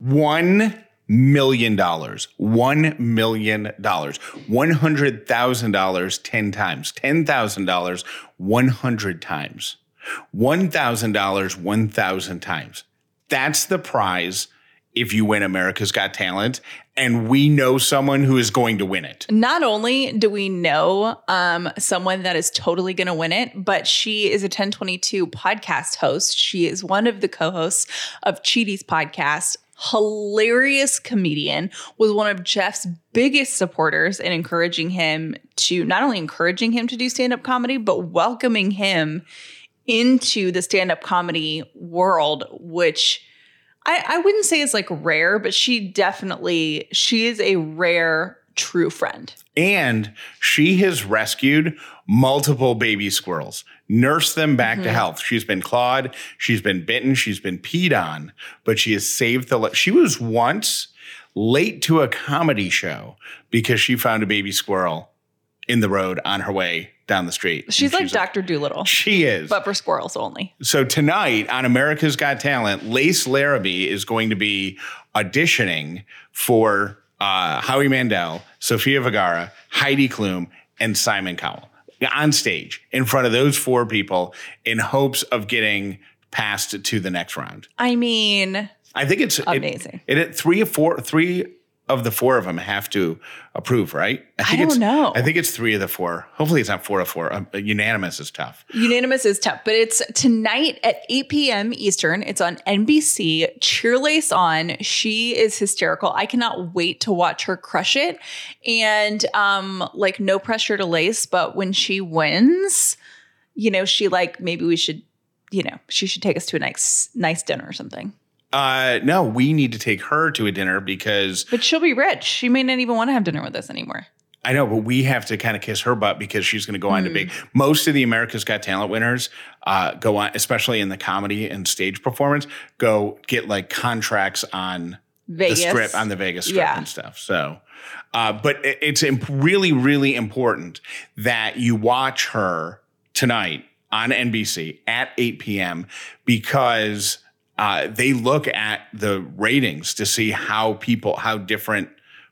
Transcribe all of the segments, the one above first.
One million dollars. One million dollars. One hundred thousand dollars ten times. Ten thousand dollars one hundred times. One thousand dollars one thousand times. That's the prize if you win America's Got Talent. And we know someone who is going to win it. Not only do we know um, someone that is totally going to win it, but she is a 1022 podcast host. She is one of the co hosts of Cheaty's podcast. Hilarious comedian, was one of Jeff's biggest supporters in encouraging him to not only encouraging him to do stand up comedy, but welcoming him into the stand up comedy world, which I, I wouldn't say is like rare, but she definitely she is a rare true friend. And she has rescued multiple baby squirrels, nursed them back mm-hmm. to health. She's been clawed, she's been bitten, she's been peed on, but she has saved the. Life. She was once late to a comedy show because she found a baby squirrel in the road on her way down the street. She's like Dr. Dolittle. She is. But for squirrels only. So tonight on America's Got Talent, Lace Larrabee is going to be auditioning for uh, Howie Mandel, Sofia Vergara, Heidi Klum, and Simon Cowell on stage in front of those four people in hopes of getting passed to the next round. I mean, I think it's amazing. It, it, three or four, three of the four of them have to approve, right? I, think I don't it's, know. I think it's three of the four. Hopefully, it's not four of four. Um, unanimous is tough. Unanimous is tough, but it's tonight at 8 p.m. Eastern. It's on NBC. cheer Lace on. She is hysterical. I cannot wait to watch her crush it. And um, like, no pressure to Lace, but when she wins, you know, she like maybe we should, you know, she should take us to a nice nice dinner or something. Uh, no, we need to take her to a dinner because. But she'll be rich. She may not even want to have dinner with us anymore. I know, but we have to kind of kiss her butt because she's going to go on mm. to big. Most of the America's Got Talent winners uh, go on, especially in the comedy and stage performance, go get like contracts on Vegas. the strip, on the Vegas strip yeah. and stuff. So, uh, but it's imp- really, really important that you watch her tonight on NBC at 8 p.m. because uh, they look at the ratings to see how people, how different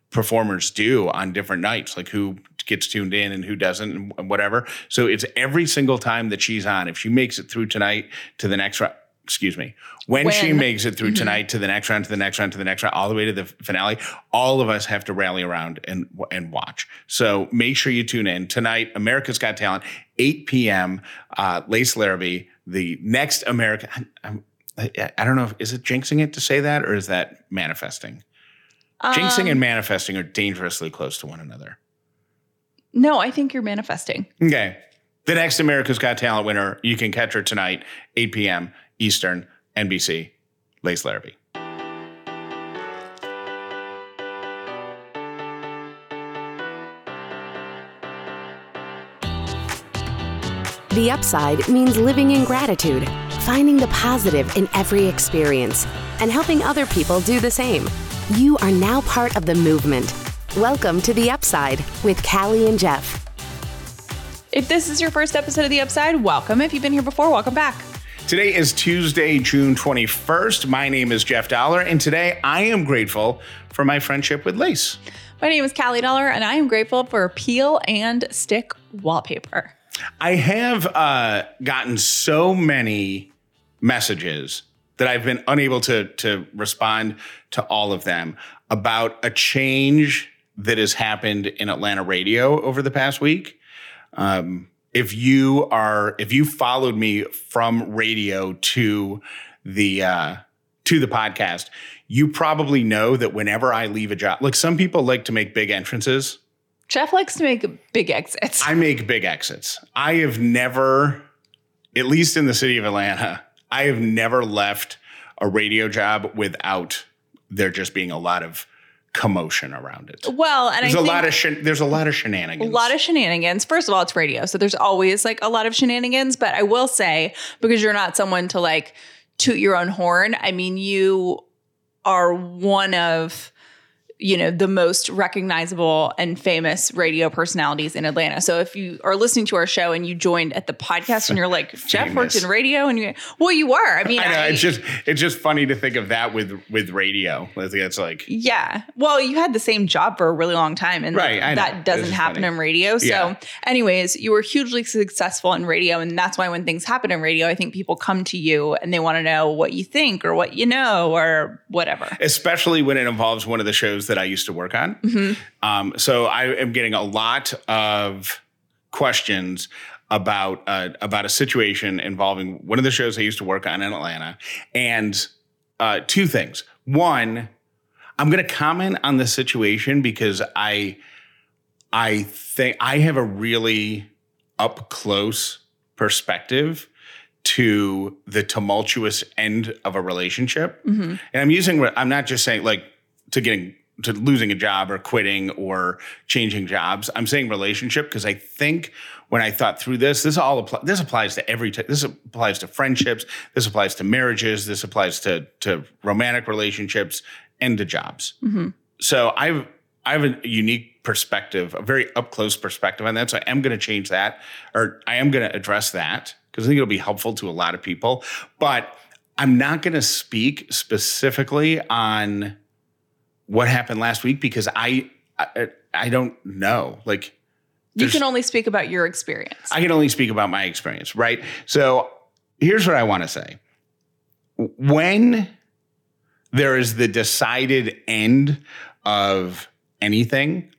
performers do on different nights, like who gets tuned in and who doesn't and whatever. So it's every single time that she's on. If she makes it through tonight to the next round, excuse me, when, when, she makes it through mm-hmm. tonight to the next round, to the next round, to the next round, all the way to the finale, all of us have to rally around and and watch. So make sure you tune in tonight. America's Got Talent, 8 p.m. Uh, Lace Larrabee, the next America. I'm, I, I don't know. If, is it jinxing it to say that, or is that manifesting? Um, jinxing and manifesting are dangerously close to one another. No, I think you're manifesting. Okay. The next America's Got Talent winner, you can catch her tonight, 8 p.m. Eastern, NBC, Lace Larrabee. The upside means living in gratitude finding the positive in every experience, and helping other people do the same. You are now part of the movement. Welcome to The Upside with Callie and Jeff. If this is your first episode of The Upside, welcome. If you've been here before, welcome back. Today is Tuesday, June 21st. My name is Jeff Dollar, and today I am grateful for my friendship with Lace. My name is Callie Dollar, and I am grateful for peel and stick wallpaper. I have uh, gotten so many messages that I've been unable to to respond to all of them about a change that has happened in Atlanta radio over the past week. Um, if you are if you followed me from radio to the uh, to the podcast, you probably know that whenever I leave a job, like some people like to make big entrances. Jeff likes to make big exits. I make big exits. I have never, at least in the city of Atlanta, I have never left a radio job without there just being a lot of commotion around it. Well, and There's I a think lot of shen- there's a lot of shenanigans. a lot of shenanigans. First of all, it's radio, so there's always like a lot of shenanigans. But I will say, because you're not someone to like toot your own horn. I mean, you are one of you know the most recognizable and famous radio personalities in Atlanta. So if you are listening to our show and you joined at the podcast and you're like Jeff worked in radio and you well you were. I mean, I know I- it's just it's just funny to think of that with with radio. I think It's like Yeah. Well, you had the same job for a really long time and Right, know. that doesn't happen funny. in radio. So, Yeah. anyways, you were hugely successful in radio and that's why when things happen in radio, I think people come to you and they want to know what you think or what you know or whatever. especially when it involves one of the shows that I used to work on. Um, so I am getting a lot of questions about uh, about a situation involving one of the shows I used to work on in Atlanta, and uh, two things. One, I'm going to comment on the situation because I I think I have a really up close perspective to the tumultuous end of a relationship. And I'm using I'm not just saying like to getting to losing a job or quitting or changing jobs. I'm saying relationship because I think when I thought through this, this all apply, this applies to every t- this applies to friendships, this applies to marriages, this applies to to romantic relationships and to jobs. Mm-hmm. So I've I have a unique perspective, a very up close perspective on that. So I am going to change that, or I am going to address that because I think it'll be helpful to a lot of people. But I'm not going to speak specifically on what happened last week because I I, I don't know. Like You can only speak about your experience. I can only speak about my experience, right? So here's what I want to say. When there is the decided end of anything,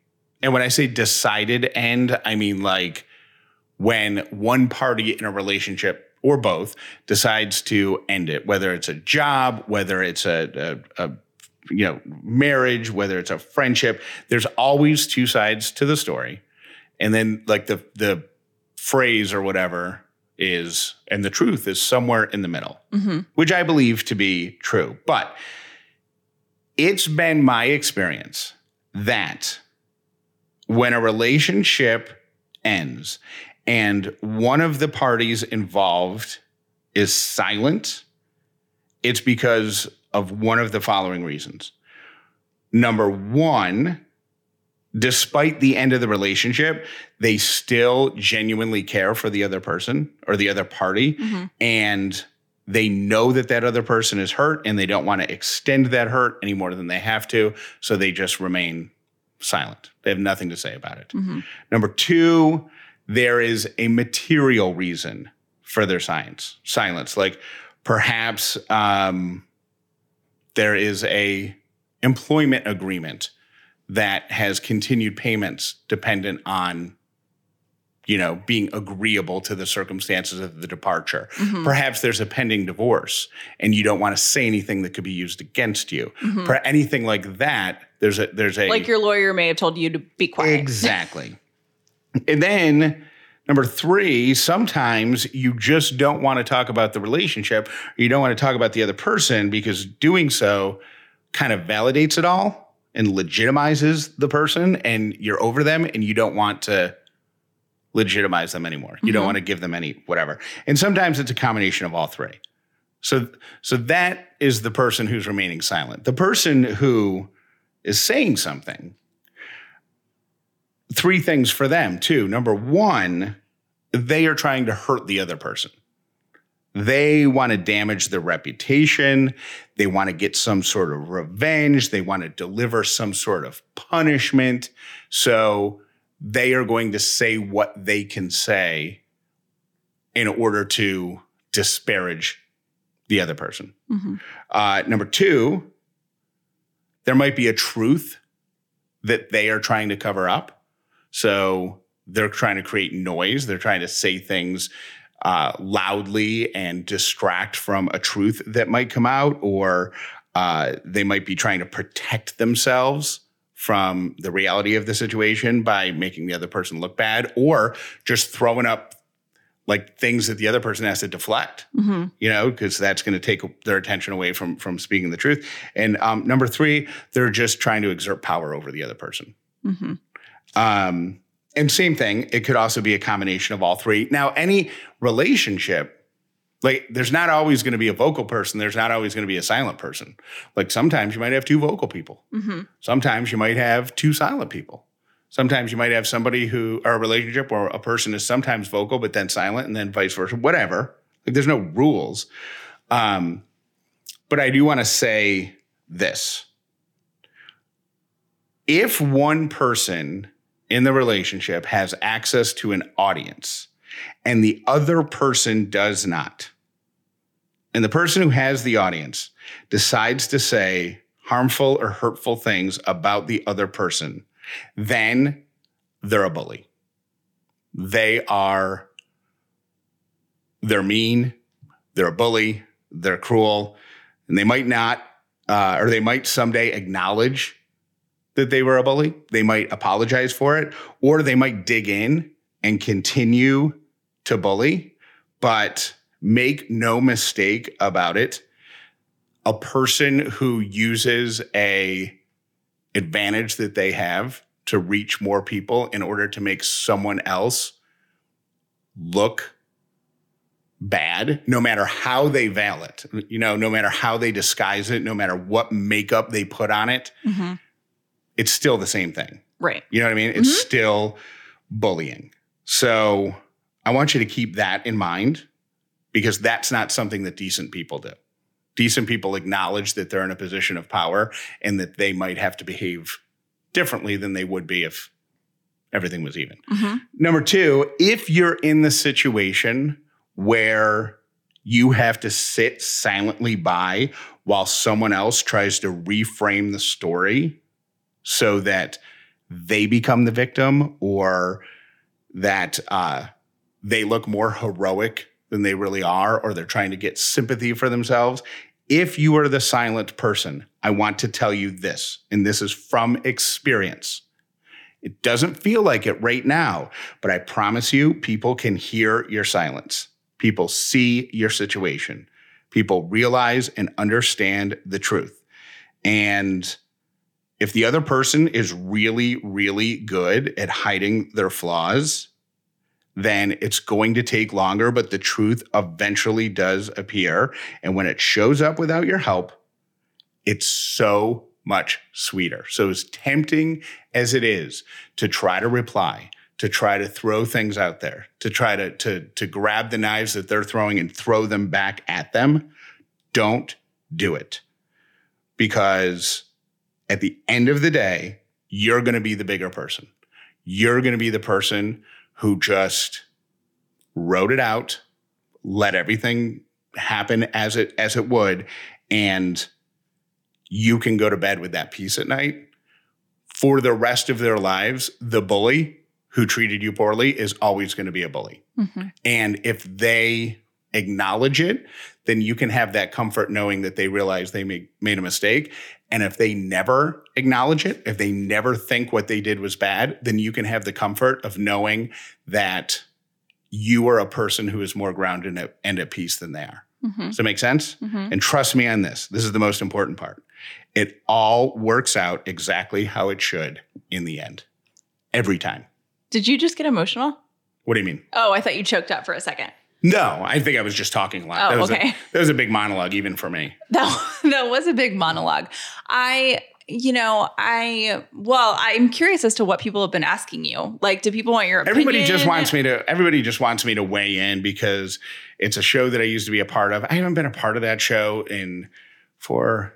and when I say decided end, I mean like when one party in a relationship or both decides to end it, whether it's a job, whether it's a, a, a you know marriage, whether it's a friendship, there's always two sides to the story. And then like the the phrase or whatever is and the truth is somewhere in the middle mm-hmm. which i believe to be true. But it's been my experience that when a relationship ends and one of the parties involved is silent it's because of one of the following reasons number 1 despite the end of the relationship, they still genuinely care for the other person or the other party. And they know that that other person is hurt and they don't want to extend that hurt any more than they have to. So they just remain silent. They have nothing to say about it. Number two, there is a material reason for their silence. Silence, like perhaps um, there is a employment agreement that has continued payments dependent on you know being agreeable to the circumstances of the departure mm-hmm. perhaps there's a pending divorce and you don't want to say anything that could be used against you mm-hmm. for anything like that there's a there's a like your lawyer may have told you to be quiet. Exactly. and then number three, sometimes you just don't want to talk about the relationship or you don't want to talk about the other person because doing so kind of validates it all and legitimizes the person and you're over them and you don't want to legitimize them anymore. You don't mm-hmm. want to give them any whatever. And sometimes it's a combination of all three. So so that is the person who's remaining silent. The person who is saying something three things for them too. Number one, they are trying to hurt the other person. They want to damage their reputation. They want to get some sort of revenge. They want to deliver some sort of punishment. So they are going to say what they can say in order to disparage the other person. Uh, number two, there might be a truth that they are trying to cover up. So they're trying to create noise. They're trying to say things uh, loudly and distract from a truth that might come out, or uh, they might be trying to protect themselves from the reality of the situation by making the other person look bad, or just throwing up like things that the other person has to deflect, Mm-hmm. you know, because that's going to take their attention away from from speaking the truth. And um, number three, they're just trying to exert power over the other person. Mm-hmm. Um, and same thing, it could also be a combination of all three. Now, any relationship, like there's not always going to be a vocal person, there's not always going to be a silent person. Like sometimes you might have two vocal people. Mm-hmm. Sometimes you might have two silent people. Sometimes you might have somebody who, or a relationship where a person is sometimes vocal, but then silent, and then vice versa, whatever. Like there's no rules. Um, but I do want to say this if one person in the relationship has access to an audience and the other person does not, and the person who has the audience decides to say harmful or hurtful things about the other person, then they're a bully. They are, they're mean, they're a bully, they're cruel, and they might not, uh, or they might someday acknowledge that they were a bully. They might apologize for it, or they might dig in and continue to bully. But make no mistake about it. A person who uses a advantage that they have to reach more people in order to make someone else look bad, no matter how they veil it, you know, no matter how they disguise it, no matter what makeup they put on it, Mm-hmm. It's still the same thing. Right. You know what I mean? It's still bullying. So I want you to keep that in mind because that's not something that decent people do. Decent people acknowledge that they're in a position of power and that they might have to behave differently than they would be if everything was even. Mm-hmm. Number two, if you're in the situation where you have to sit silently by while someone else tries to reframe the story so that they become the victim or that uh, they look more heroic than they really are, or they're trying to get sympathy for themselves. If you are the silent person, I want to tell you this, and this is from experience. It doesn't feel like it right now, but I promise you, people can hear your silence. People see your situation. People realize and understand the truth. And if the other person is really, really good at hiding their flaws, then it's going to take longer, but the truth eventually does appear. And when it shows up without your help, it's so much sweeter. So, as tempting as it is to try to reply, to try to throw things out there, to try to, to, to grab the knives that they're throwing and throw them back at them, don't do it. Because at the end of the day, you're going to be the bigger person. You're going to be the person who just wrote it out, let everything happen as it as it would, and you can go to bed with that peace at night. For the rest of their lives, the bully who treated you poorly is always going to be a bully. Mm-hmm. And if they acknowledge it, then you can have that comfort knowing that they realize they made, made a mistake. And if they never acknowledge it, if they never think what they did was bad, then you can have the comfort of knowing that you are a person who is more grounded and at, peace than they are. Mm-hmm. Does that make sense? Mm-hmm. And trust me on this. This is the most important part. It all works out exactly how it should in the end. Every time. Did you just get emotional? What do you mean? Oh, I thought you choked up for a second. No, I think I was just talking a lot. Oh, that was okay. A, that was a big monologue, even for me. That that was a big monologue. I, you know, I well, I'm curious as to what people have been asking you. Like, do people want your opinion? Everybody just wants me to. Everybody just wants me to weigh in because it's a show that I used to be a part of. I haven't been a part of that show in for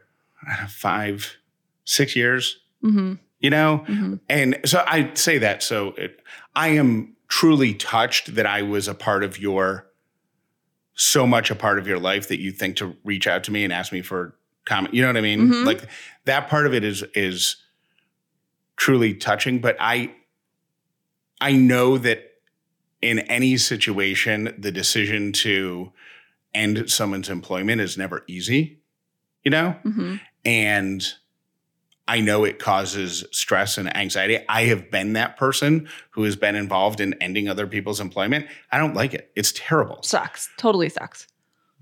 know, five, six years. Mm-hmm, You know, mm-hmm, and so I say that. So it, I am truly touched that I was a part of your, so much a part of your life that you think to reach out to me and ask me for comment. You know what I mean? Mhm. Like that part of it is is truly touching. But I, I know that in any situation, the decision to end someone's employment is never easy. You know, mm-hmm. and I know it causes stress and anxiety. I have been that person who has been involved in ending other people's employment. I don't like it. It's terrible. Sucks. Totally sucks.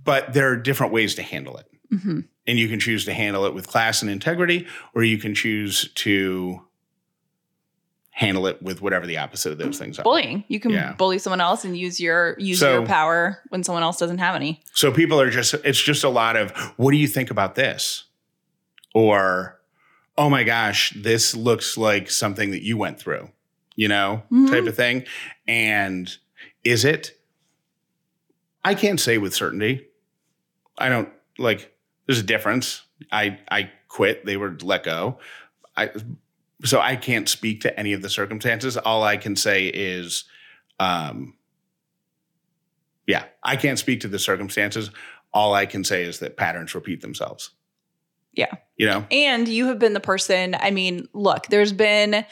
But there are different ways to handle it. Mm-hmm. And you can choose to handle it with class and integrity, or you can choose to handle it with whatever the opposite of those things are. Bullying. You can Yeah. bully someone else and use your use So- your power when someone else doesn't have any. So people are just, it's just a lot of, what do you think about this? Or, oh my gosh, this looks like something that you went through, you know, Mhm. type of thing. And is it? I can't say with certainty. I don't like, there's a difference. I, I quit, they were let go. I, so I can't speak to any of the circumstances. All I can say is, um, yeah, I can't speak to the circumstances. All I can say is that patterns repeat themselves. Yeah. You know? And you have been the person, I mean, look, there's been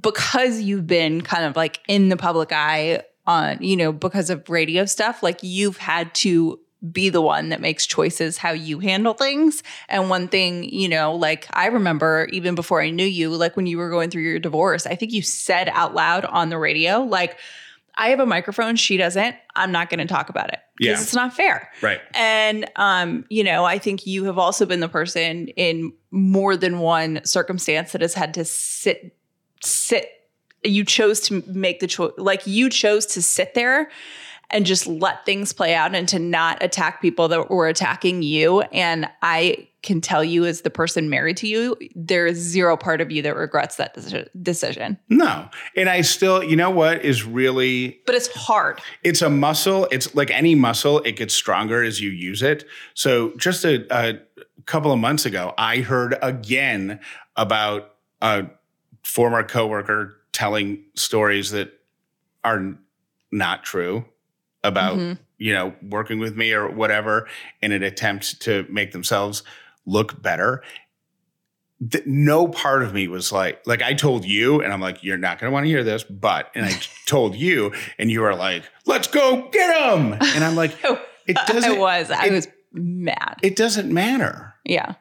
because you've been kind of like in the public eye on, you know, because of radio stuff, like you've had to be the one that makes choices how you handle things. And one thing, you know, like I remember even before I knew you, like when you were going through your divorce, I think you said out loud on the radio, like, I have a microphone, she doesn't. I'm not going to talk about it because Yeah. it's not fair. Right. And um, you know, I think you have also been the person in more than one circumstance that has had to sit sit you chose to make the choice like you chose to sit there and just let things play out and to not attack people that were attacking you and I can tell you as the person married to you there is zero part of you that regrets that deci- decision. No. And I still, you know what is really But it's hard. it's a muscle. It's like any muscle, it gets stronger as you use it. So just a, a couple of months ago, I heard again about a former coworker telling stories that are not true about Mhm. you know working with me or whatever in an attempt to make themselves look better th- no part of me was like like i told you and i'm like you're not going to want to hear this but and i told you and you were like let's go get them and i'm like it doesn't i was I it- was mad. it doesn't matter yeah.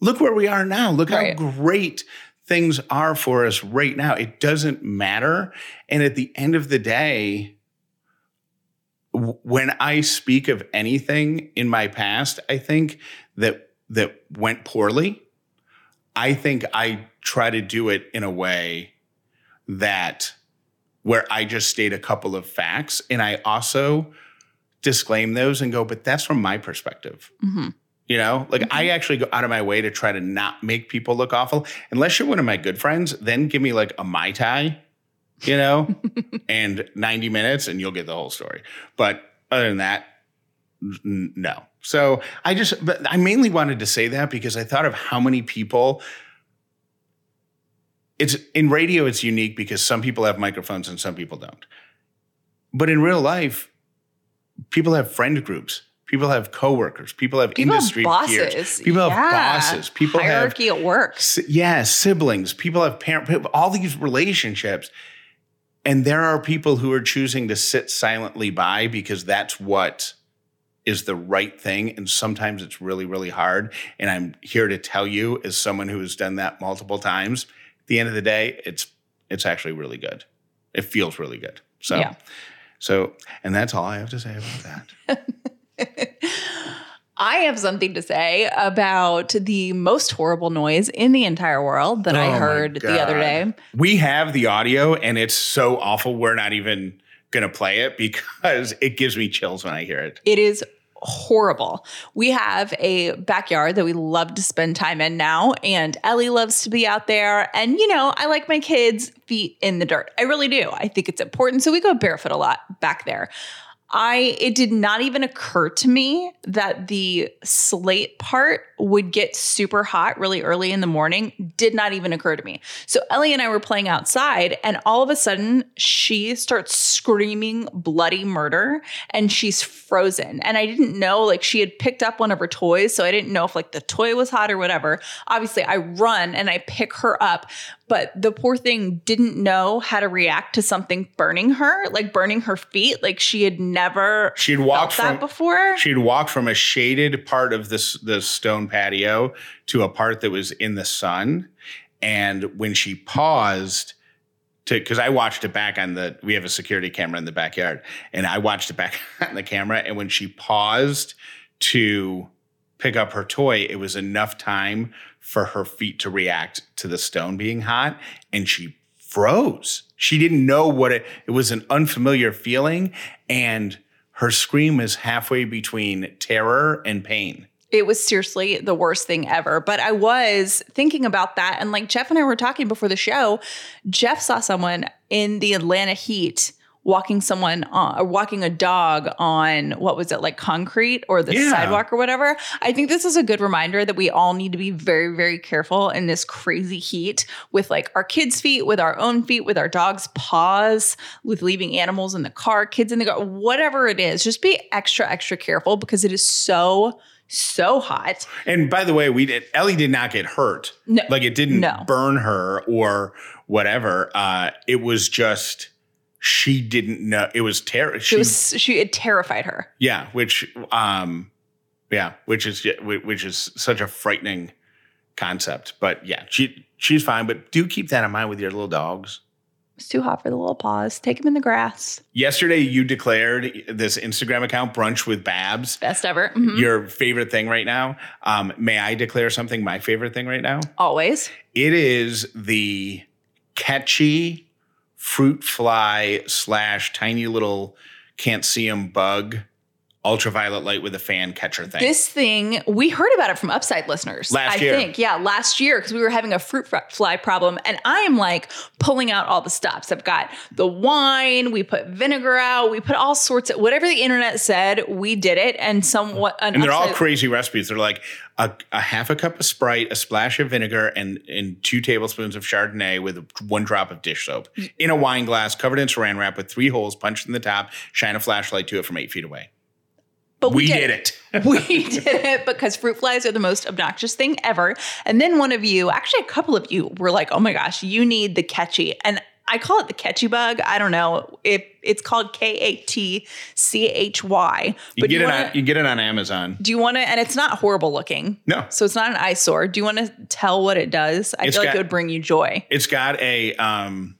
look where we are now look Right. how great things are for us right now it doesn't matter and at the end of the day when i speak of anything in my past i think that that went poorly. I think i try to do it in a way that where i just state a couple of facts and i also disclaim those and go but that's from my perspective. Hmm you know, like I actually go out of my way to try to not make people look awful. Unless you're one of my good friends, then give me like a Mai Tai, you know, and 90 minutes and you'll get the whole story. But other than that, n- no. So I just, but I mainly wanted to say that because I thought of how many people. It's in radio, it's unique because some people have microphones and some people don't. But in real life, people have friend groups. People have coworkers. People have People industry have bosses. peers. People have bosses. People have hierarchy at work. si- yeah, siblings. People have parent. All these relationships, and there are people who are choosing to sit silently by because that's what is the right thing. And sometimes it's really, really hard. And I'm here to tell you, as someone who has done that multiple times, at the end of the day, it's it's actually really good. It feels really good. So. Yeah. So, and that's all I have to say about that. I have something to say about the most horrible noise in the entire world that Oh I heard the other day. We have the audio, and it's so awful. We're not even going to play it because it gives me chills when I hear it. It is horrible. We have a backyard that we love to spend time in now, and Ellie loves to be out there. And, you know, I like my kids' feet in the dirt. I really do. I think it's important. So we go barefoot a lot back there. I it did not even occur to me that the slate part would get super hot really early in the morning. Did not even occur to me. So Ellie and I were playing outside and all of a sudden she starts screaming bloody murder and she's frozen. And I didn't know like she had picked up one of her toys, so I didn't know if like the toy was hot or whatever. Obviously, I run and I pick her up, but the poor thing didn't know how to react to something burning her, like burning her feet. Like she had never She'd felt walked that before. She'd walked from a shaded part of this the stone patio to a part that was in the sun, and when she paused to because I watched it back on the we have a security camera in the backyard, and I watched it back on the camera, and when she paused to pick up her toy, it was enough time for her feet to react to the stone being hot, and she froze. She didn't know what it it was an unfamiliar feeling and her scream is halfway between terror and pain. it was seriously the worst thing ever. But I was thinking about that. And like Jeff and I were talking before the show, Jeff saw someone in the Atlanta heat walking someone on, or walking a dog on what was it like concrete or the Yeah. sidewalk or whatever. I think this is a good reminder that we all need to be very, very careful in this crazy heat with like our kids' feet, with our own feet, with our dog's paws, with leaving animals in the car, kids in the car, whatever it is. Just be extra, extra careful because it is so, so hot. And by the way, we did Ellie did not get hurt. No. Like it didn't No. burn her or whatever. Uh it was just she didn't know it was terror. She It was she it terrified her. yeah, which um yeah, which is which is such a frightening concept. But yeah, she she's fine, but do keep that in mind with your little dogs. It's too hot for the little paws. Take them in the grass. Yesterday, you declared this Instagram account, Brunch with Babs, Best ever. Mhm. your favorite thing right now. Um, may I declare something my favorite thing right now? Always. It is the Katchy fruit fly slash tiny little can't see 'em bug ultraviolet light with a fan catcher thing. This thing, we heard about it from Upside listeners. Last I year. think. Yeah, last year, because we were having a fruit fly problem. And I am like pulling out all the stops. I've got the wine, we put vinegar out, we put all sorts of whatever the internet said, we did it. And somewhat an and they're all crazy recipes. They're like a, a half a cup of Sprite, a splash of vinegar, and and two tablespoons of Chardonnay with one drop of dish soap in a wine glass, covered in Saran wrap with three holes punched in the top. Shine a flashlight to it from eight feet away. But We, did it. we did it because fruit flies are the most obnoxious thing ever. And then one of you, actually a couple of you, were like, "Oh my gosh, you need the Katchy." And I call it the catchy bug. I don't know if it's called K A T C H Y. You get it wanna, on you get it on Amazon. do you want to? And it's not horrible looking. No. So it's not an eyesore. Do you want to tell what it does? I It's feel like it would bring you joy. It's got a um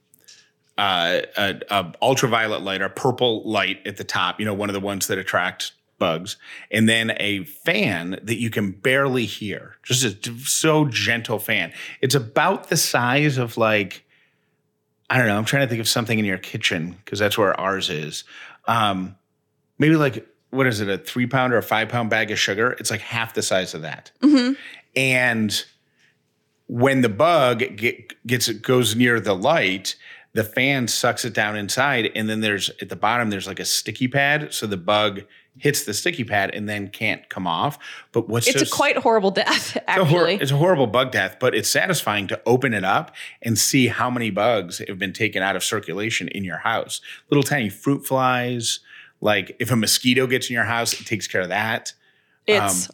uh a, a ultraviolet light or purple light at the top, you know, one of the ones that attract bugs, and then a fan that you can barely hear. Just a so gentle fan. It's about the size of like I don't know, I'm trying to think of something in your kitchen because that's where ours is. Um maybe like what is it, a three pound or a five pound bag of sugar? It's like half the size of that. And when the bug get, gets goes near the light, the fan sucks it down inside, and then there's at the bottom there's like a sticky pad, so the bug hits the sticky pad and then can't come off. But what's It's just, a quite horrible death, it's a, hor- actually. it's a horrible bug death, but it's satisfying to open it up and see how many bugs have been taken out of circulation in your house. Little tiny fruit flies. Like if a mosquito gets in your house, it takes care of that. It's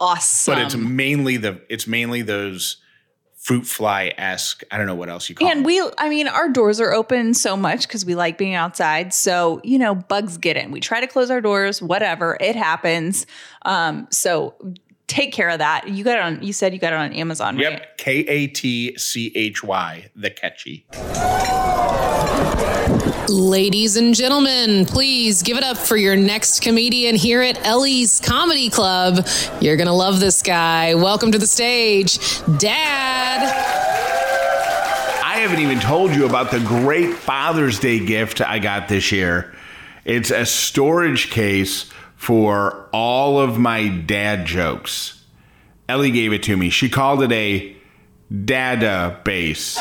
awesome. um, But it's mainly the it's mainly those fruit fly esque. I don't know what else you call And them. we, I mean, our doors are open so much because we like being outside. So, you know, bugs get in. We try to close our doors, whatever, it happens. Um, so take care of that. You got it on, you said you got it on Amazon, right? Yep, K A T C H Y, the Katchy. Ladies and gentlemen, please give it up for your next comedian here at Ellie's Comedy Club. You're going to love this guy. Welcome to the stage, Dad. I haven't even told you about the great Father's Day gift I got this year. It's a storage case for all of my dad jokes. Ellie gave it to me. She called it a dada base.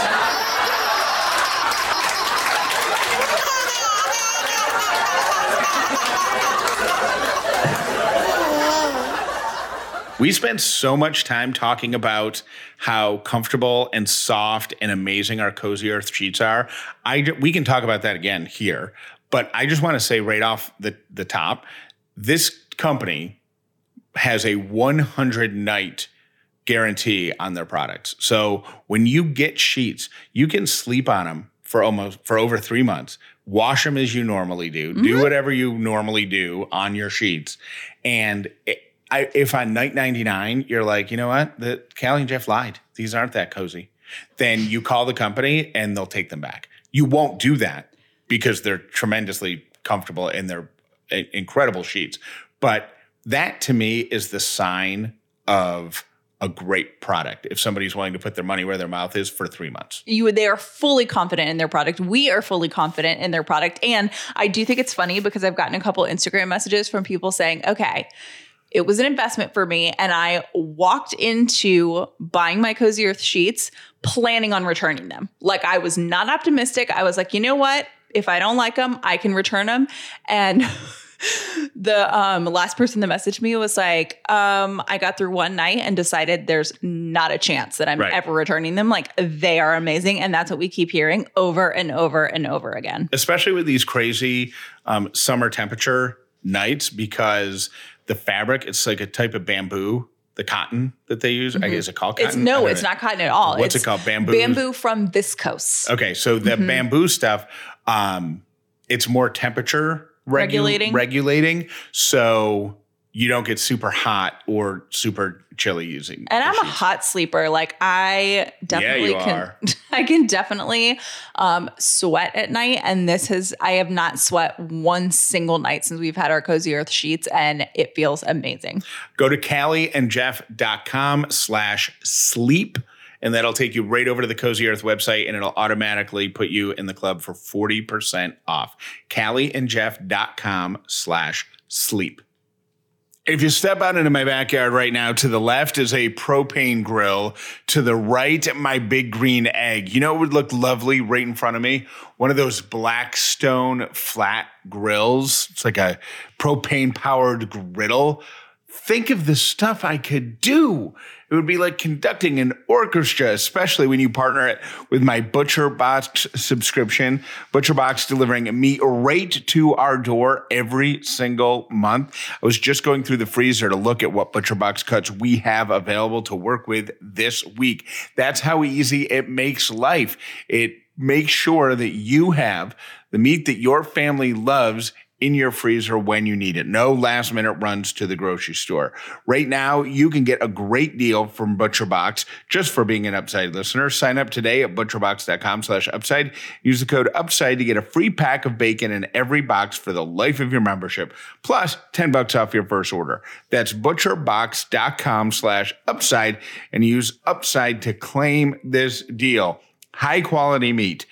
We spent so much time talking about how comfortable and soft and amazing our cozy earth sheets are. I we can talk about that again here, but I just want to say right off the the top, this company has a 100 night guarantee on their products. So when you get sheets, you can sleep on them for almost for over three months. Wash them as you normally do. Mm-hmm. Do whatever you normally do on your sheets. And it, I, if on night 99, you're like, you know what? The Callie and Jeff lied. These aren't that cozy. Then you call the company and they'll take them back. You won't do that because they're tremendously comfortable and they're eh, incredible sheets. But that to me is the sign of a great product. If somebody's willing to put their money where their mouth is for three months. you they are fully confident in their product. We are fully confident in their product. And I do think it's funny because I've gotten a couple Instagram messages from people saying, okay, it was an investment for me. And I walked into buying my Cozy Earth sheets planning on returning them. Like I was not optimistic. I was like, you know what? If I don't like them, I can return them. And the um, last person that messaged me was like, um, I got through one night and decided there's not a chance that I'm Right. ever returning them. Like they are amazing. And that's what we keep hearing over and over and over again. especially with these crazy um, summer temperature nights because the fabric it's like a type of bamboo the cotton that they use I guess is it called cotton It's no, it's know. not cotton at all. What's it called? Bamboo? Bamboo from viscose. okay so the Mm-hmm. bamboo stuff um it's more temperature regu- Regulating. regulating so you don't get super hot or super chilly using And I'm a hot sleeper. Like I definitely you can are. I can definitely um sweat at night. And this has I have not sweat one single night since we've had our cozy earth sheets and it feels amazing. go to callieandjeff.com slash sleep and that'll take you right over to the cozy earth website and it'll automatically put you in the club for 40% off callieandjeff.com slash sleep if you step out into my backyard right now, to the left is a propane grill. To the right, my big green egg. You know what would look lovely right in front of me? One of those Blackstone flat grills. It's like a propane powered griddle. Think of the stuff I could do. It would be like conducting an orchestra, especially when you partner it with my ButcherBox subscription. ButcherBox delivering meat right to our door every single month. I was just going through the freezer to look at what ButcherBox cuts we have available to work with this week. That's how easy it makes life. It makes sure that you have the meat that your family loves in your freezer when you need it. No last minute runs to the grocery store. Right now, you can get a great deal from ButcherBox just for being an Upside listener. Sign up today at butcherbox.com slash upside. Use the code upside to get a free pack of bacon in every box for the life of your membership, plus 10 bucks off your first order. That's butcherbox.com slash upside and use upside to claim this deal. High quality meat,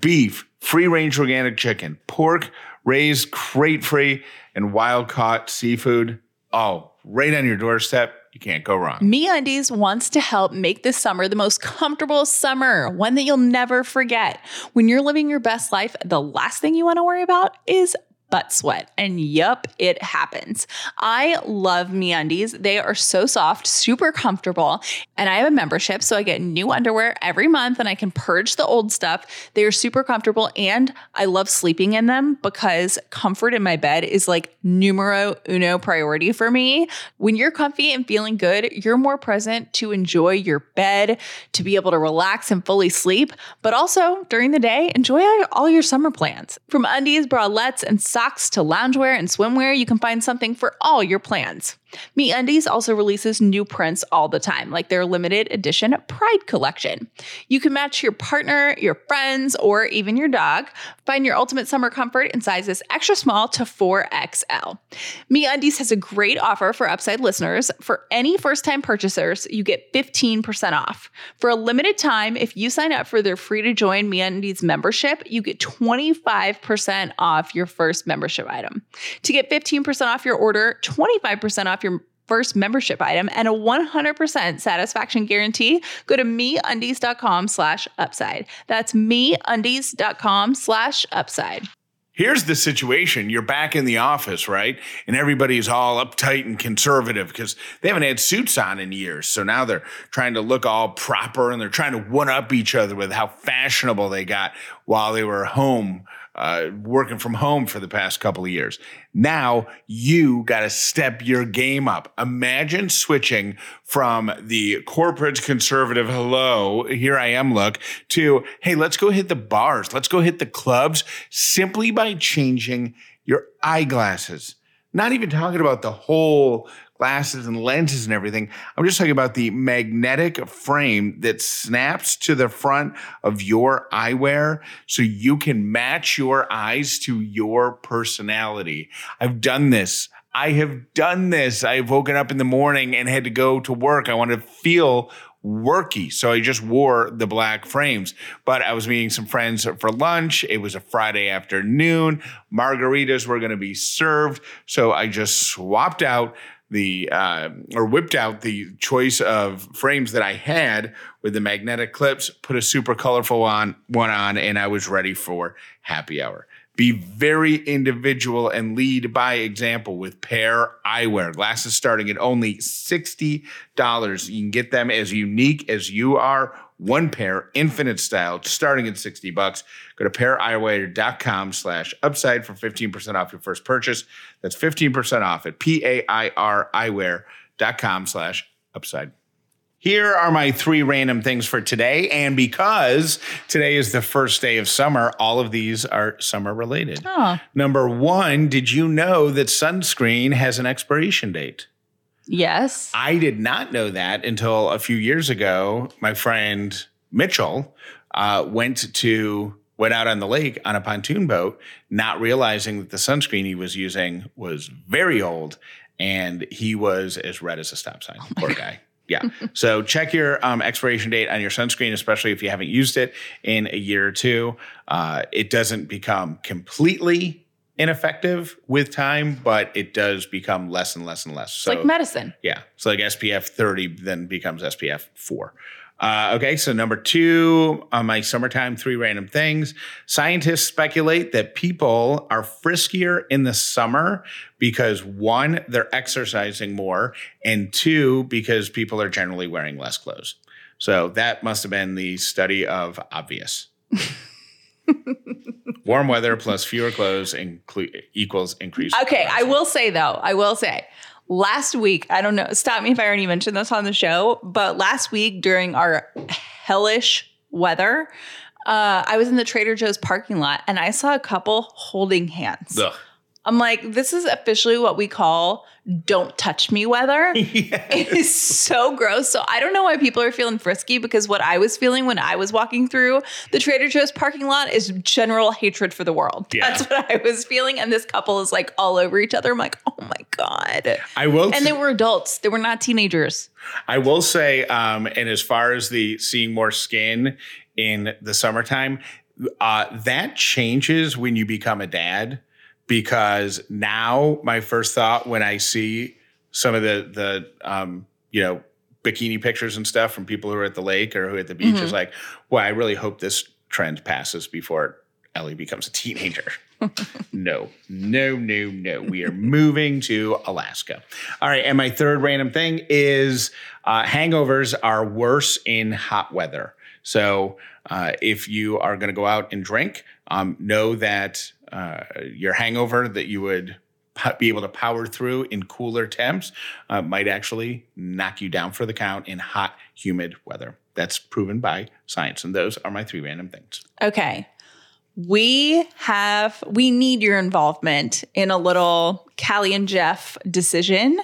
beef, free range organic chicken, pork, raised crate free, and wild caught seafood. Oh, right on your doorstep. You can't go wrong. MeUndies wants to help make this summer the most comfortable summer, one that you'll never forget. When you're living your best life, the last thing you want to worry about is butt sweat. And yup, it happens. I love MeUndies. They are so soft, super comfortable, and I have a membership, so I get new underwear every month and I can purge the old stuff. They are super comfortable and I love sleeping in them because comfort in my bed is like numero uno priority for me. When you're comfy and feeling good, you're more present to enjoy your bed, to be able to relax and fully sleep, but also during the day, enjoy all your summer plans. From undies, bralettes, and socks to loungewear and swimwear, you can find something for all your plans. MeUndies also releases new prints all the time, like their limited edition Pride collection. You can match your partner, your friends, or even your dog. Find your ultimate summer comfort in sizes extra small to 4XL. MeUndies has a great offer for Upside listeners. For any first time purchasers, you get 15% off. For a limited time, if you sign up for their free to join MeUndies membership, you get 25% off your first membership item. To get 15% off your order, 25% off your first membership item, and a 100% satisfaction guarantee, go to meundies.com slash upside. That's meundies.com slash upside. Here's the situation. You're back in the office, right? And everybody's all uptight and conservative because they haven't had suits on in years. So now they're trying to look all proper and they're trying to one up each other with how fashionable they got while they were home uh, working from home for the past couple of years. Now you got to step your game up. Imagine switching from the corporate conservative, hello, here I am look, to, hey, let's go hit the bars, let's go hit the clubs simply by changing your eyeglasses. Not even talking about the whole glasses and lenses and everything. I'm just talking about the magnetic frame that snaps to the front of your eyewear so you can match your eyes to your personality. I've done this. I have done this. I've woken up in the morning and had to go to work. I wanted to feel worky. So I just wore the black frames. But I was meeting some friends for lunch. It was a Friday afternoon. Margaritas were going to be served. So I just swapped out the uh, or whipped out the choice of frames that I had with the magnetic clips, put a super colorful on one on, and I was ready for happy hour. Be very individual and lead by example with pair eyewear. Glasses starting at only $60. You can get them as unique as you are. One pair, infinite style, starting at 60 bucks. Go to paireyewear.com slash upside for 15% off your first purchase. That's 15% off at P-A-I-R eyewear.com slash upside. Here are my three random things for today. And because today is the first day of summer, all of these are summer related. Oh. Number one, did you know that sunscreen has an expiration date? Yes. I did not know that until a few years ago. My friend Mitchell uh, went to went out on the lake on a pontoon boat, not realizing that the sunscreen he was using was very old, and he was as red as a stop sign. Poor guy. Yeah. So check your um, expiration date on your sunscreen, especially if you haven't used it in a year or two. Uh, it doesn't become completely ineffective with time, but it does become less and less and less. It's So like medicine. yeah. So like SPF 30 then becomes SPF 4. Uh, okay, so number two on my summertime three random things. Scientists speculate that people are friskier in the summer because one, they're exercising more, and two, because people are generally wearing less clothes. So that must have been the study of obvious. Warm weather plus fewer clothes inclu- equals increased. Okay, I will say though, I will say, last week, I don't know, stop me if I already mentioned this on the show, but last week during our hellish weather, uh, I was in the Trader Joe's parking lot and I saw a couple holding hands. Ugh. I'm like, this is officially what we call don't touch me weather. It is so gross. So I don't know why people are feeling frisky because what I was feeling when I was walking through the Trader Joe's parking lot is general hatred for the world. Yeah. That's what I was feeling. And this couple is like all over each other. I'm like, oh my God. I will And they were adults, they were not teenagers. I will say, um, and as far as the seeing more skin in the summertime, uh, that changes when you become a dad. Because now my first thought when I see some of the the um, you know bikini pictures and stuff from people who are at the lake or who are at the beach is like, well, I really hope this trend passes before Ellie becomes a teenager. no, no, no, no. We are moving to Alaska. All right. And my third random thing is uh, hangovers are worse in hot weather. So uh, if you are going to go out and drink, um, know that uh, your hangover that you would be able to power through in cooler temps uh, might actually knock you down for the count in hot, humid weather. That's proven by science. And those are my three random things. Okay. We have, we need your involvement in a little Callie and Jeff decision.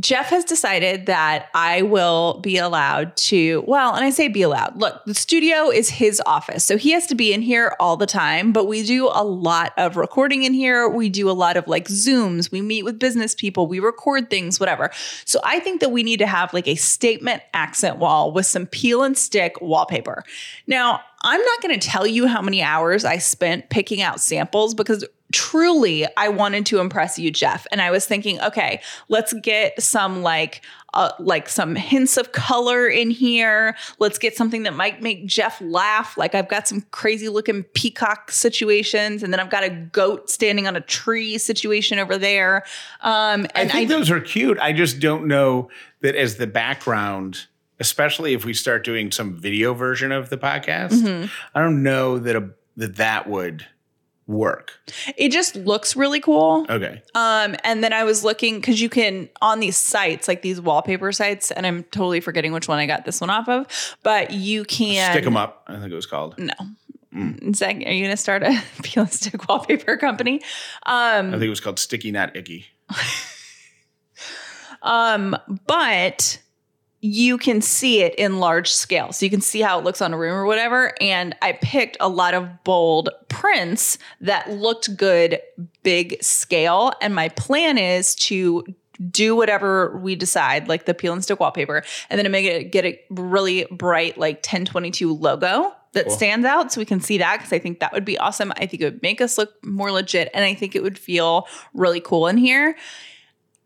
Jeff has decided that I will be allowed to, well, and I say be allowed. Look, the studio is his office. So he has to be in here all the time, but we do a lot of recording in here. We do a lot of like Zooms. We meet with business people. We record things, whatever. So I think that we need to have like a statement accent wall with some peel and stick wallpaper. Now, I'm not going to tell you how many hours I spent picking out samples because truly I wanted to impress you, Jeff. And I was thinking, okay, let's get some like uh, like some hints of color in here. Let's get something that might make Jeff laugh. Like I've got some crazy looking peacock situations, and then I've got a goat standing on a tree situation over there. Um, I and think those are cute. I just don't know that as the background, especially if we start doing some video version of the podcast, Mm-hmm. I don't know that a, that that would work? It just looks really cool. Okay. Um, and then I was looking because you can on these sites, like these wallpaper sites, and I'm totally forgetting which one I got this one off of, but you can Stick them up. I think it was called. No. Is that, are you gonna start a peel and stick wallpaper company? Um, I think it was called Sticky Not Icky. Um, but you can see it in large scale. So you can see how it looks on a room or whatever. And I picked a lot of bold prints that looked good, big scale. And my plan is to do whatever we decide, like the peel and stick wallpaper, and then to make it get a really bright, like 1022 logo that Cool. stands out so we can see that because I think that would be awesome. I think it would make us look more legit and I think it would feel really cool in here.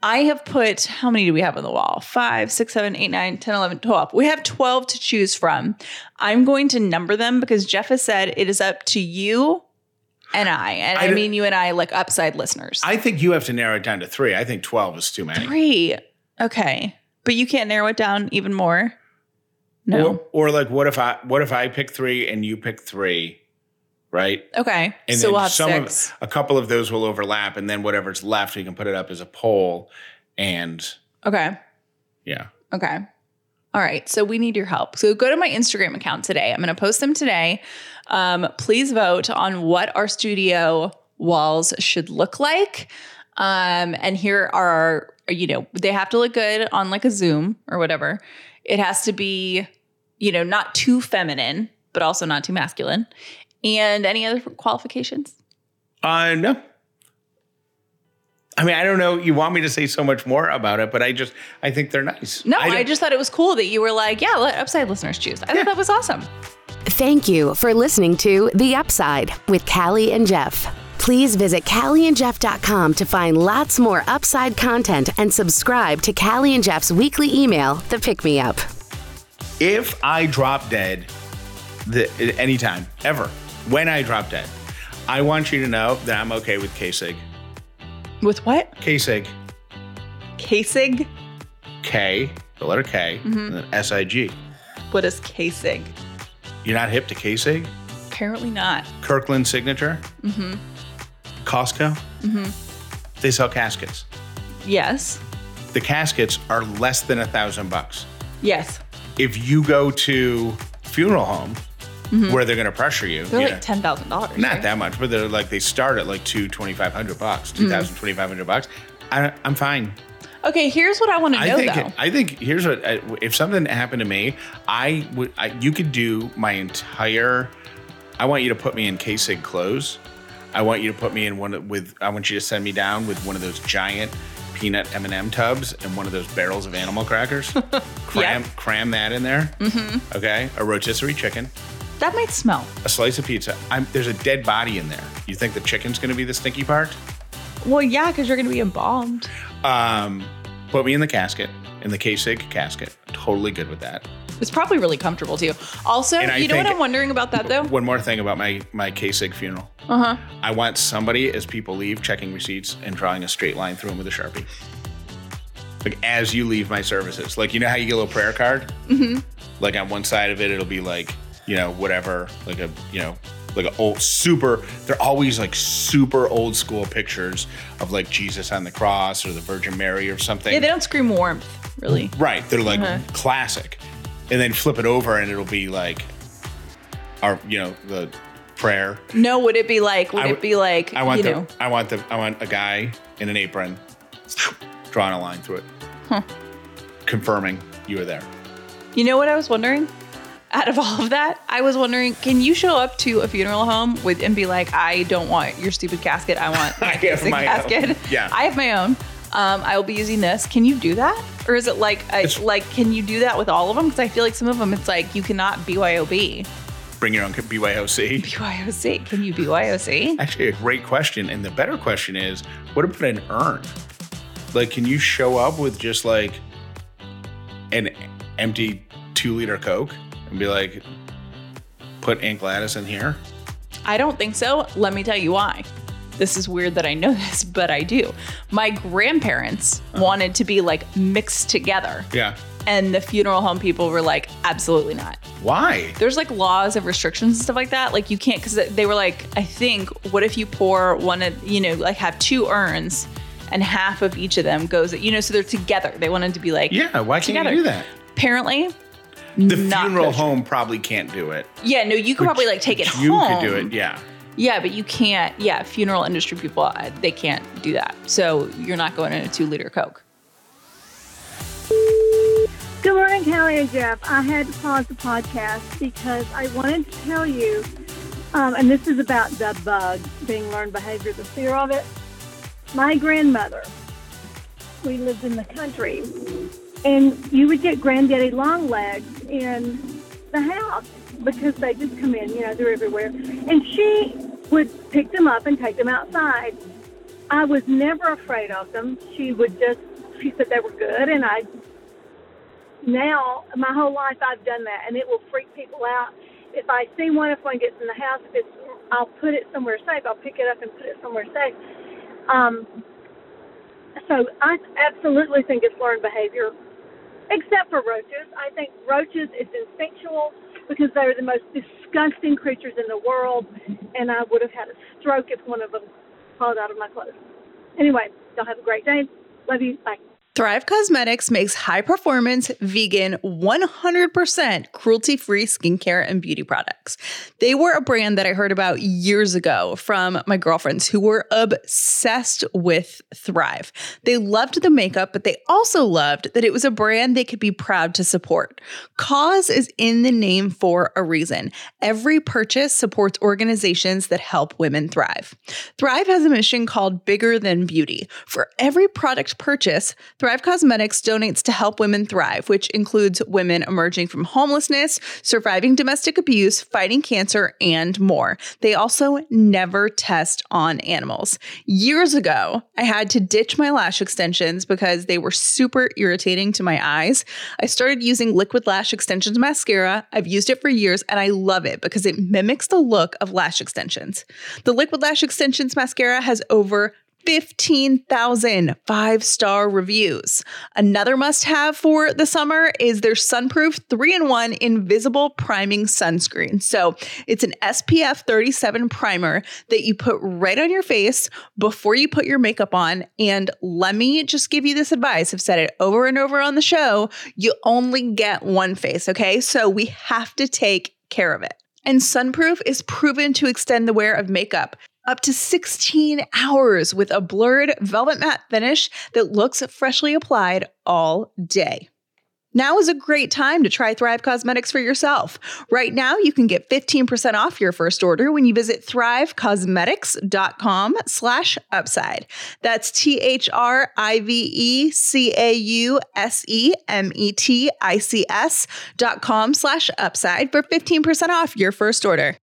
I have put, how many do we have on the wall? Five, six, seven, eight, nine, 10, 11, 12. We have 12 to choose from. I'm going to number them because Jeff has said it is up to you and I. And I I, mean you and I, like upside listeners. I think you have to narrow it down to three. I think 12 is too many. Three. Okay. But you can't narrow it down even more? No. Or, or like, what if I what if I pick three and you pick three, right? okay. And so then we'll have some six. of a couple of those will overlap, and then whatever's left, you can put it up as a poll. And okay. yeah, Okay. All right. So we need your help. So go to my Instagram account today. I'm going to post them today. Um, please vote on what our studio walls should look like. Um, and here are our, you know, they have to look good on like a Zoom or whatever. It has to be, you know, not too feminine, but also not too masculine. And any other qualifications? uh, no. I mean, I don't know. You want me to say so much more about it, but I just I think they're nice. No, I, don't- just thought it was cool that you were like, yeah, let upside listeners choose. I Yeah. thought that was awesome. Thank you for listening to The Upside with Callie and Jeff. Please visit CallieandJeff.com to find lots more upside content and subscribe to Callie and Jeff's weekly email, The Pick Me Up. if I drop dead, the, at any time ever, when I drop dead, I want you to know that I'm okay with K-Sig. With what? K-Sig, Kasig? K, the letter K, Mm-hmm. and then S-I-G. What is Kasig? You're not hip to K-Sig? Apparently not. Kirkland Signature? Mm-hmm. Costco? Mm-hmm. They sell caskets. Yes. The caskets are less than a thousand bucks. Yes. If you go to funeral home where they're going to pressure you, Mm-hmm. They're you like know, ten thousand dollars. not that much, but they're like they start at like two twenty five hundred bucks, two thousand twenty five hundred bucks. I, I'm fine. Okay, here's what I want to I know think though. I think here's what I, if something happened to me, I would I, you could do my entire. I want you to put me in K-Sig clothes. I want you to put me in one with. I want you to send me down with one of those giant peanut M&M tubs and one of those barrels of animal crackers. cram Yep. cram that in there. Mm-hmm. Okay, a rotisserie chicken, that might smell. a slice of pizza. I'm, there's a dead body in there. You think the chicken's going to be the stinky part? Well, yeah, because you're gonna be embalmed. Um, put me in the casket, in the K-Sig casket. Totally good with that. It's probably really comfortable too. Also, And I you know what I'm wondering about that though? One more thing about my my K-Sig funeral. Uh huh. I want somebody as people leave checking receipts and drawing a straight line through them with a sharpie. Like as you leave my services, like you know how you get a little prayer card. Mm-hmm. Like on one side of it, it'll be like you know whatever, like a you know like a old super. They're always like super old school pictures of like Jesus on the cross or the Virgin Mary or something. Yeah, they don't scream warmth, really. Right. They're like Uh-huh. classic. And then flip it over and it'll be like our, you know, the prayer. No, would it be like? Would it be like? I want you the know, I want the I want a guy in an apron drawing a line through it. Confirming you were there. You know what I was wondering? Out of all of that, I was wondering, can you show up to a funeral home with and be like, I don't want your stupid casket. I want I my have basic my own. casket. Yeah. I have my own. Um, I will be using this. Can you do that? Or is it like, I, It's- like, can you do that with all of them? Because I feel like some of them, it's like you cannot BYOB. Bring your own BYOC. BYOC. Can you BYOC? Actually, a great question. And the better question is, what about an urn? Like, can you show up with just like an empty two liter Coke and be like, put Aunt Gladys in here? I don't think so. Let me tell you why. This is weird that I know this, but I do. My grandparents uh-huh. wanted to be like mixed together. Yeah. And the funeral home people were like, absolutely not. Why? There's like laws of restrictions and stuff like that. Like you can't because they were like, I think, what if you pour one of you know like have two urns and half of each of them goes you know so they're together. They wanted to be like Yeah, why can't together. you do that? Apparently, The not funeral kosher. home probably can't do it. Yeah, no, you could But probably like take it You home. You could do it, yeah. Yeah, but you can't. Yeah, funeral industry people, uh, they can't do that. So you're not going in a two liter Coke. Good morning, Callie and Jeff. I had to pause the podcast because I wanted to tell you, um, and this is about the bug being learned behavior, the fear of it. My grandmother, we lived in the country, and you would get granddaddy long legs in the house because they just come in, you know, they're everywhere. And she would pick them up and take them outside. I was never afraid of them. She would just, she said they were good, and I now my whole life I've done that, and it will freak people out. If I see one, if one gets in the house, if it's, I'll put it somewhere safe. I'll pick it up and put it somewhere safe. Um, so I absolutely think it's learned behavior, except for roaches. I think roaches is instinctual because they're the most disgusting creatures in the world, and I would have had a stroke if one of them crawled out of my clothes. Anyway, y'all have a great day. Love you. Bye. Thrive Causemetics makes high performance, vegan, 100% cruelty free skincare and beauty products. They were a brand that I heard about years ago from my girlfriends who were obsessed with Thrive. They loved the makeup, but they also loved that it was a brand they could be proud to support. Cause is in the name for a reason. Every purchase supports organizations that help women thrive. Thrive has a mission called Bigger Than Beauty. For every product purchase, Thrive Causemetics donates to help women thrive, which includes women emerging from homelessness, surviving domestic abuse, fighting cancer, and more. They also never test on animals. Years ago, I had to ditch my lash extensions because they were super irritating to my eyes. I started using Liquid Lash Extensions mascara. I've used it for years and I love it because it mimics the look of lash extensions. The Liquid Lash Extensions mascara has over 15,000 five star reviews. Another must have for the summer is their Sunproof 3 in 1 Invisible Priming Sunscreen. So it's an SPF 37 primer that you put right on your face before you put your makeup on. And let me just give you this advice I've said it over and over on the show. You only get one face, okay? So we have to take care of it. And Sunproof is proven to extend the wear of makeup up to 16 hours with a blurred velvet matte finish that looks freshly applied all day. Now is a great time to try Thrive Causemetics for yourself. Right now, you can get 15% off your first order when you visit thrivecausemetics.com slash upside. That's T-H-R-I-V-E-C-A-U-S-E-M-E-T-I-C-S dot com slash upside for 15% off your first order.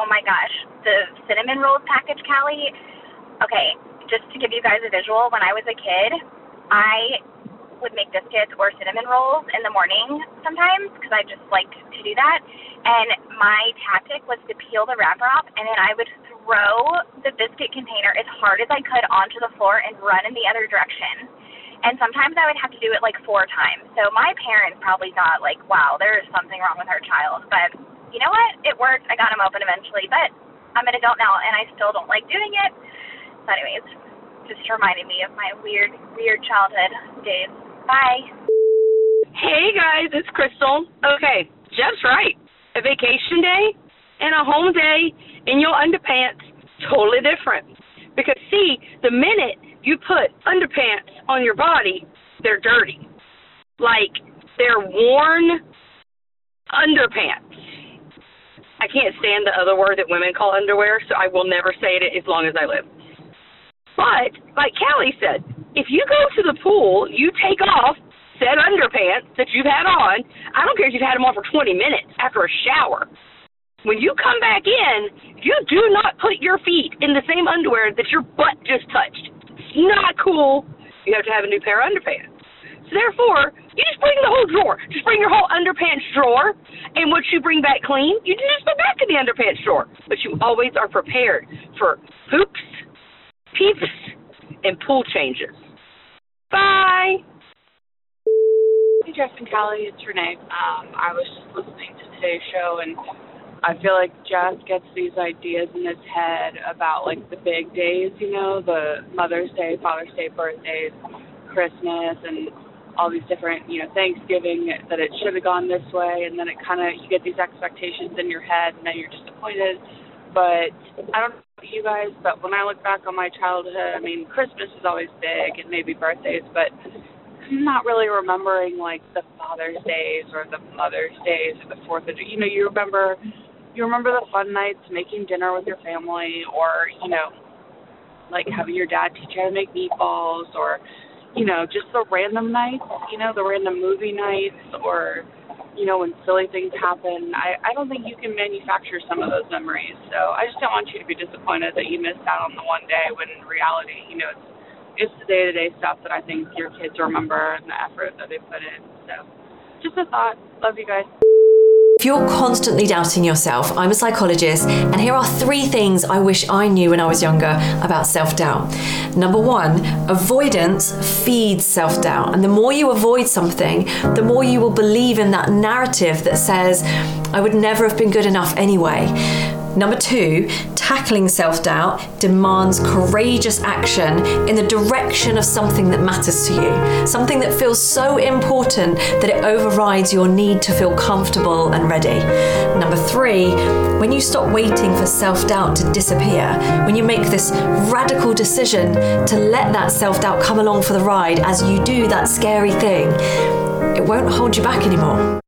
Oh my gosh, the cinnamon rolls package, Callie. Okay, just to give you guys a visual, when I was a kid, I would make biscuits or cinnamon rolls in the morning sometimes because I just liked to do that. And my tactic was to peel the wrapper off and then I would throw the biscuit container as hard as I could onto the floor and run in the other direction. And sometimes I would have to do it like four times. So my parents probably thought like, wow, there is something wrong with our child. But you know what? It worked. I got them open eventually. But I'm an adult now and I still don't like doing it. So anyways, just reminded me of my weird, weird childhood days. Bye. Hey guys, it's Crystal. Okay, Jeff's right. A vacation day and a home day in your underpants, totally different. Because see, the minute you put underpants on your body, they're dirty. Like they're worn underpants. I can't stand the other word that women call underwear, so I will never say it as long as I live. But, like Callie said, if you go to the pool, you take off said underpants that you've had on. I don't care if you've had them on for 20 minutes after a shower. When you come back in, you do not put your feet in the same underwear that your butt just touched. It's not cool. You have to have a new pair of underpants. So therefore, you just bring the whole drawer. Just bring your whole underpants drawer, and what you bring back clean, you just put back in the underpants drawer. But you always are prepared for poops, peeps, and pool changes. Bye. Jeff and Callie. It's Renee. Um, I was just listening to today's show, and I feel like Jeff gets these ideas in his head about like the big days, you know, the Mother's Day, Father's Day, birthdays, Christmas, and all these different, you know, Thanksgiving that it should have gone this way, and then it kind of you get these expectations in your head, and then you're disappointed. But I don't know about you guys, but when I look back on my childhood, I mean, Christmas is always big, and maybe birthdays, but not really remembering like the Father's Days or the Mother's Days or the Fourth of you know you remember you remember the fun nights making dinner with your family or you know like having your dad teach you how to make meatballs or you know just the random nights you know the random movie nights or you know when silly things happen i i don't think you can manufacture some of those memories so i just don't want you to be disappointed that you missed out on the one day when in reality you know it's it's the day to day stuff that I think your kids remember and the effort that they put in. So, just a thought. Love you guys. If you're constantly doubting yourself, I'm a psychologist, and here are three things I wish I knew when I was younger about self doubt. Number one, avoidance feeds self doubt. And the more you avoid something, the more you will believe in that narrative that says, I would never have been good enough anyway. Number two, tackling self doubt demands courageous action in the direction of something that matters to you, something that feels so important that it overrides your need to feel comfortable and ready. Number three, when you stop waiting for self doubt to disappear, when you make this radical decision to let that self doubt come along for the ride as you do that scary thing, it won't hold you back anymore.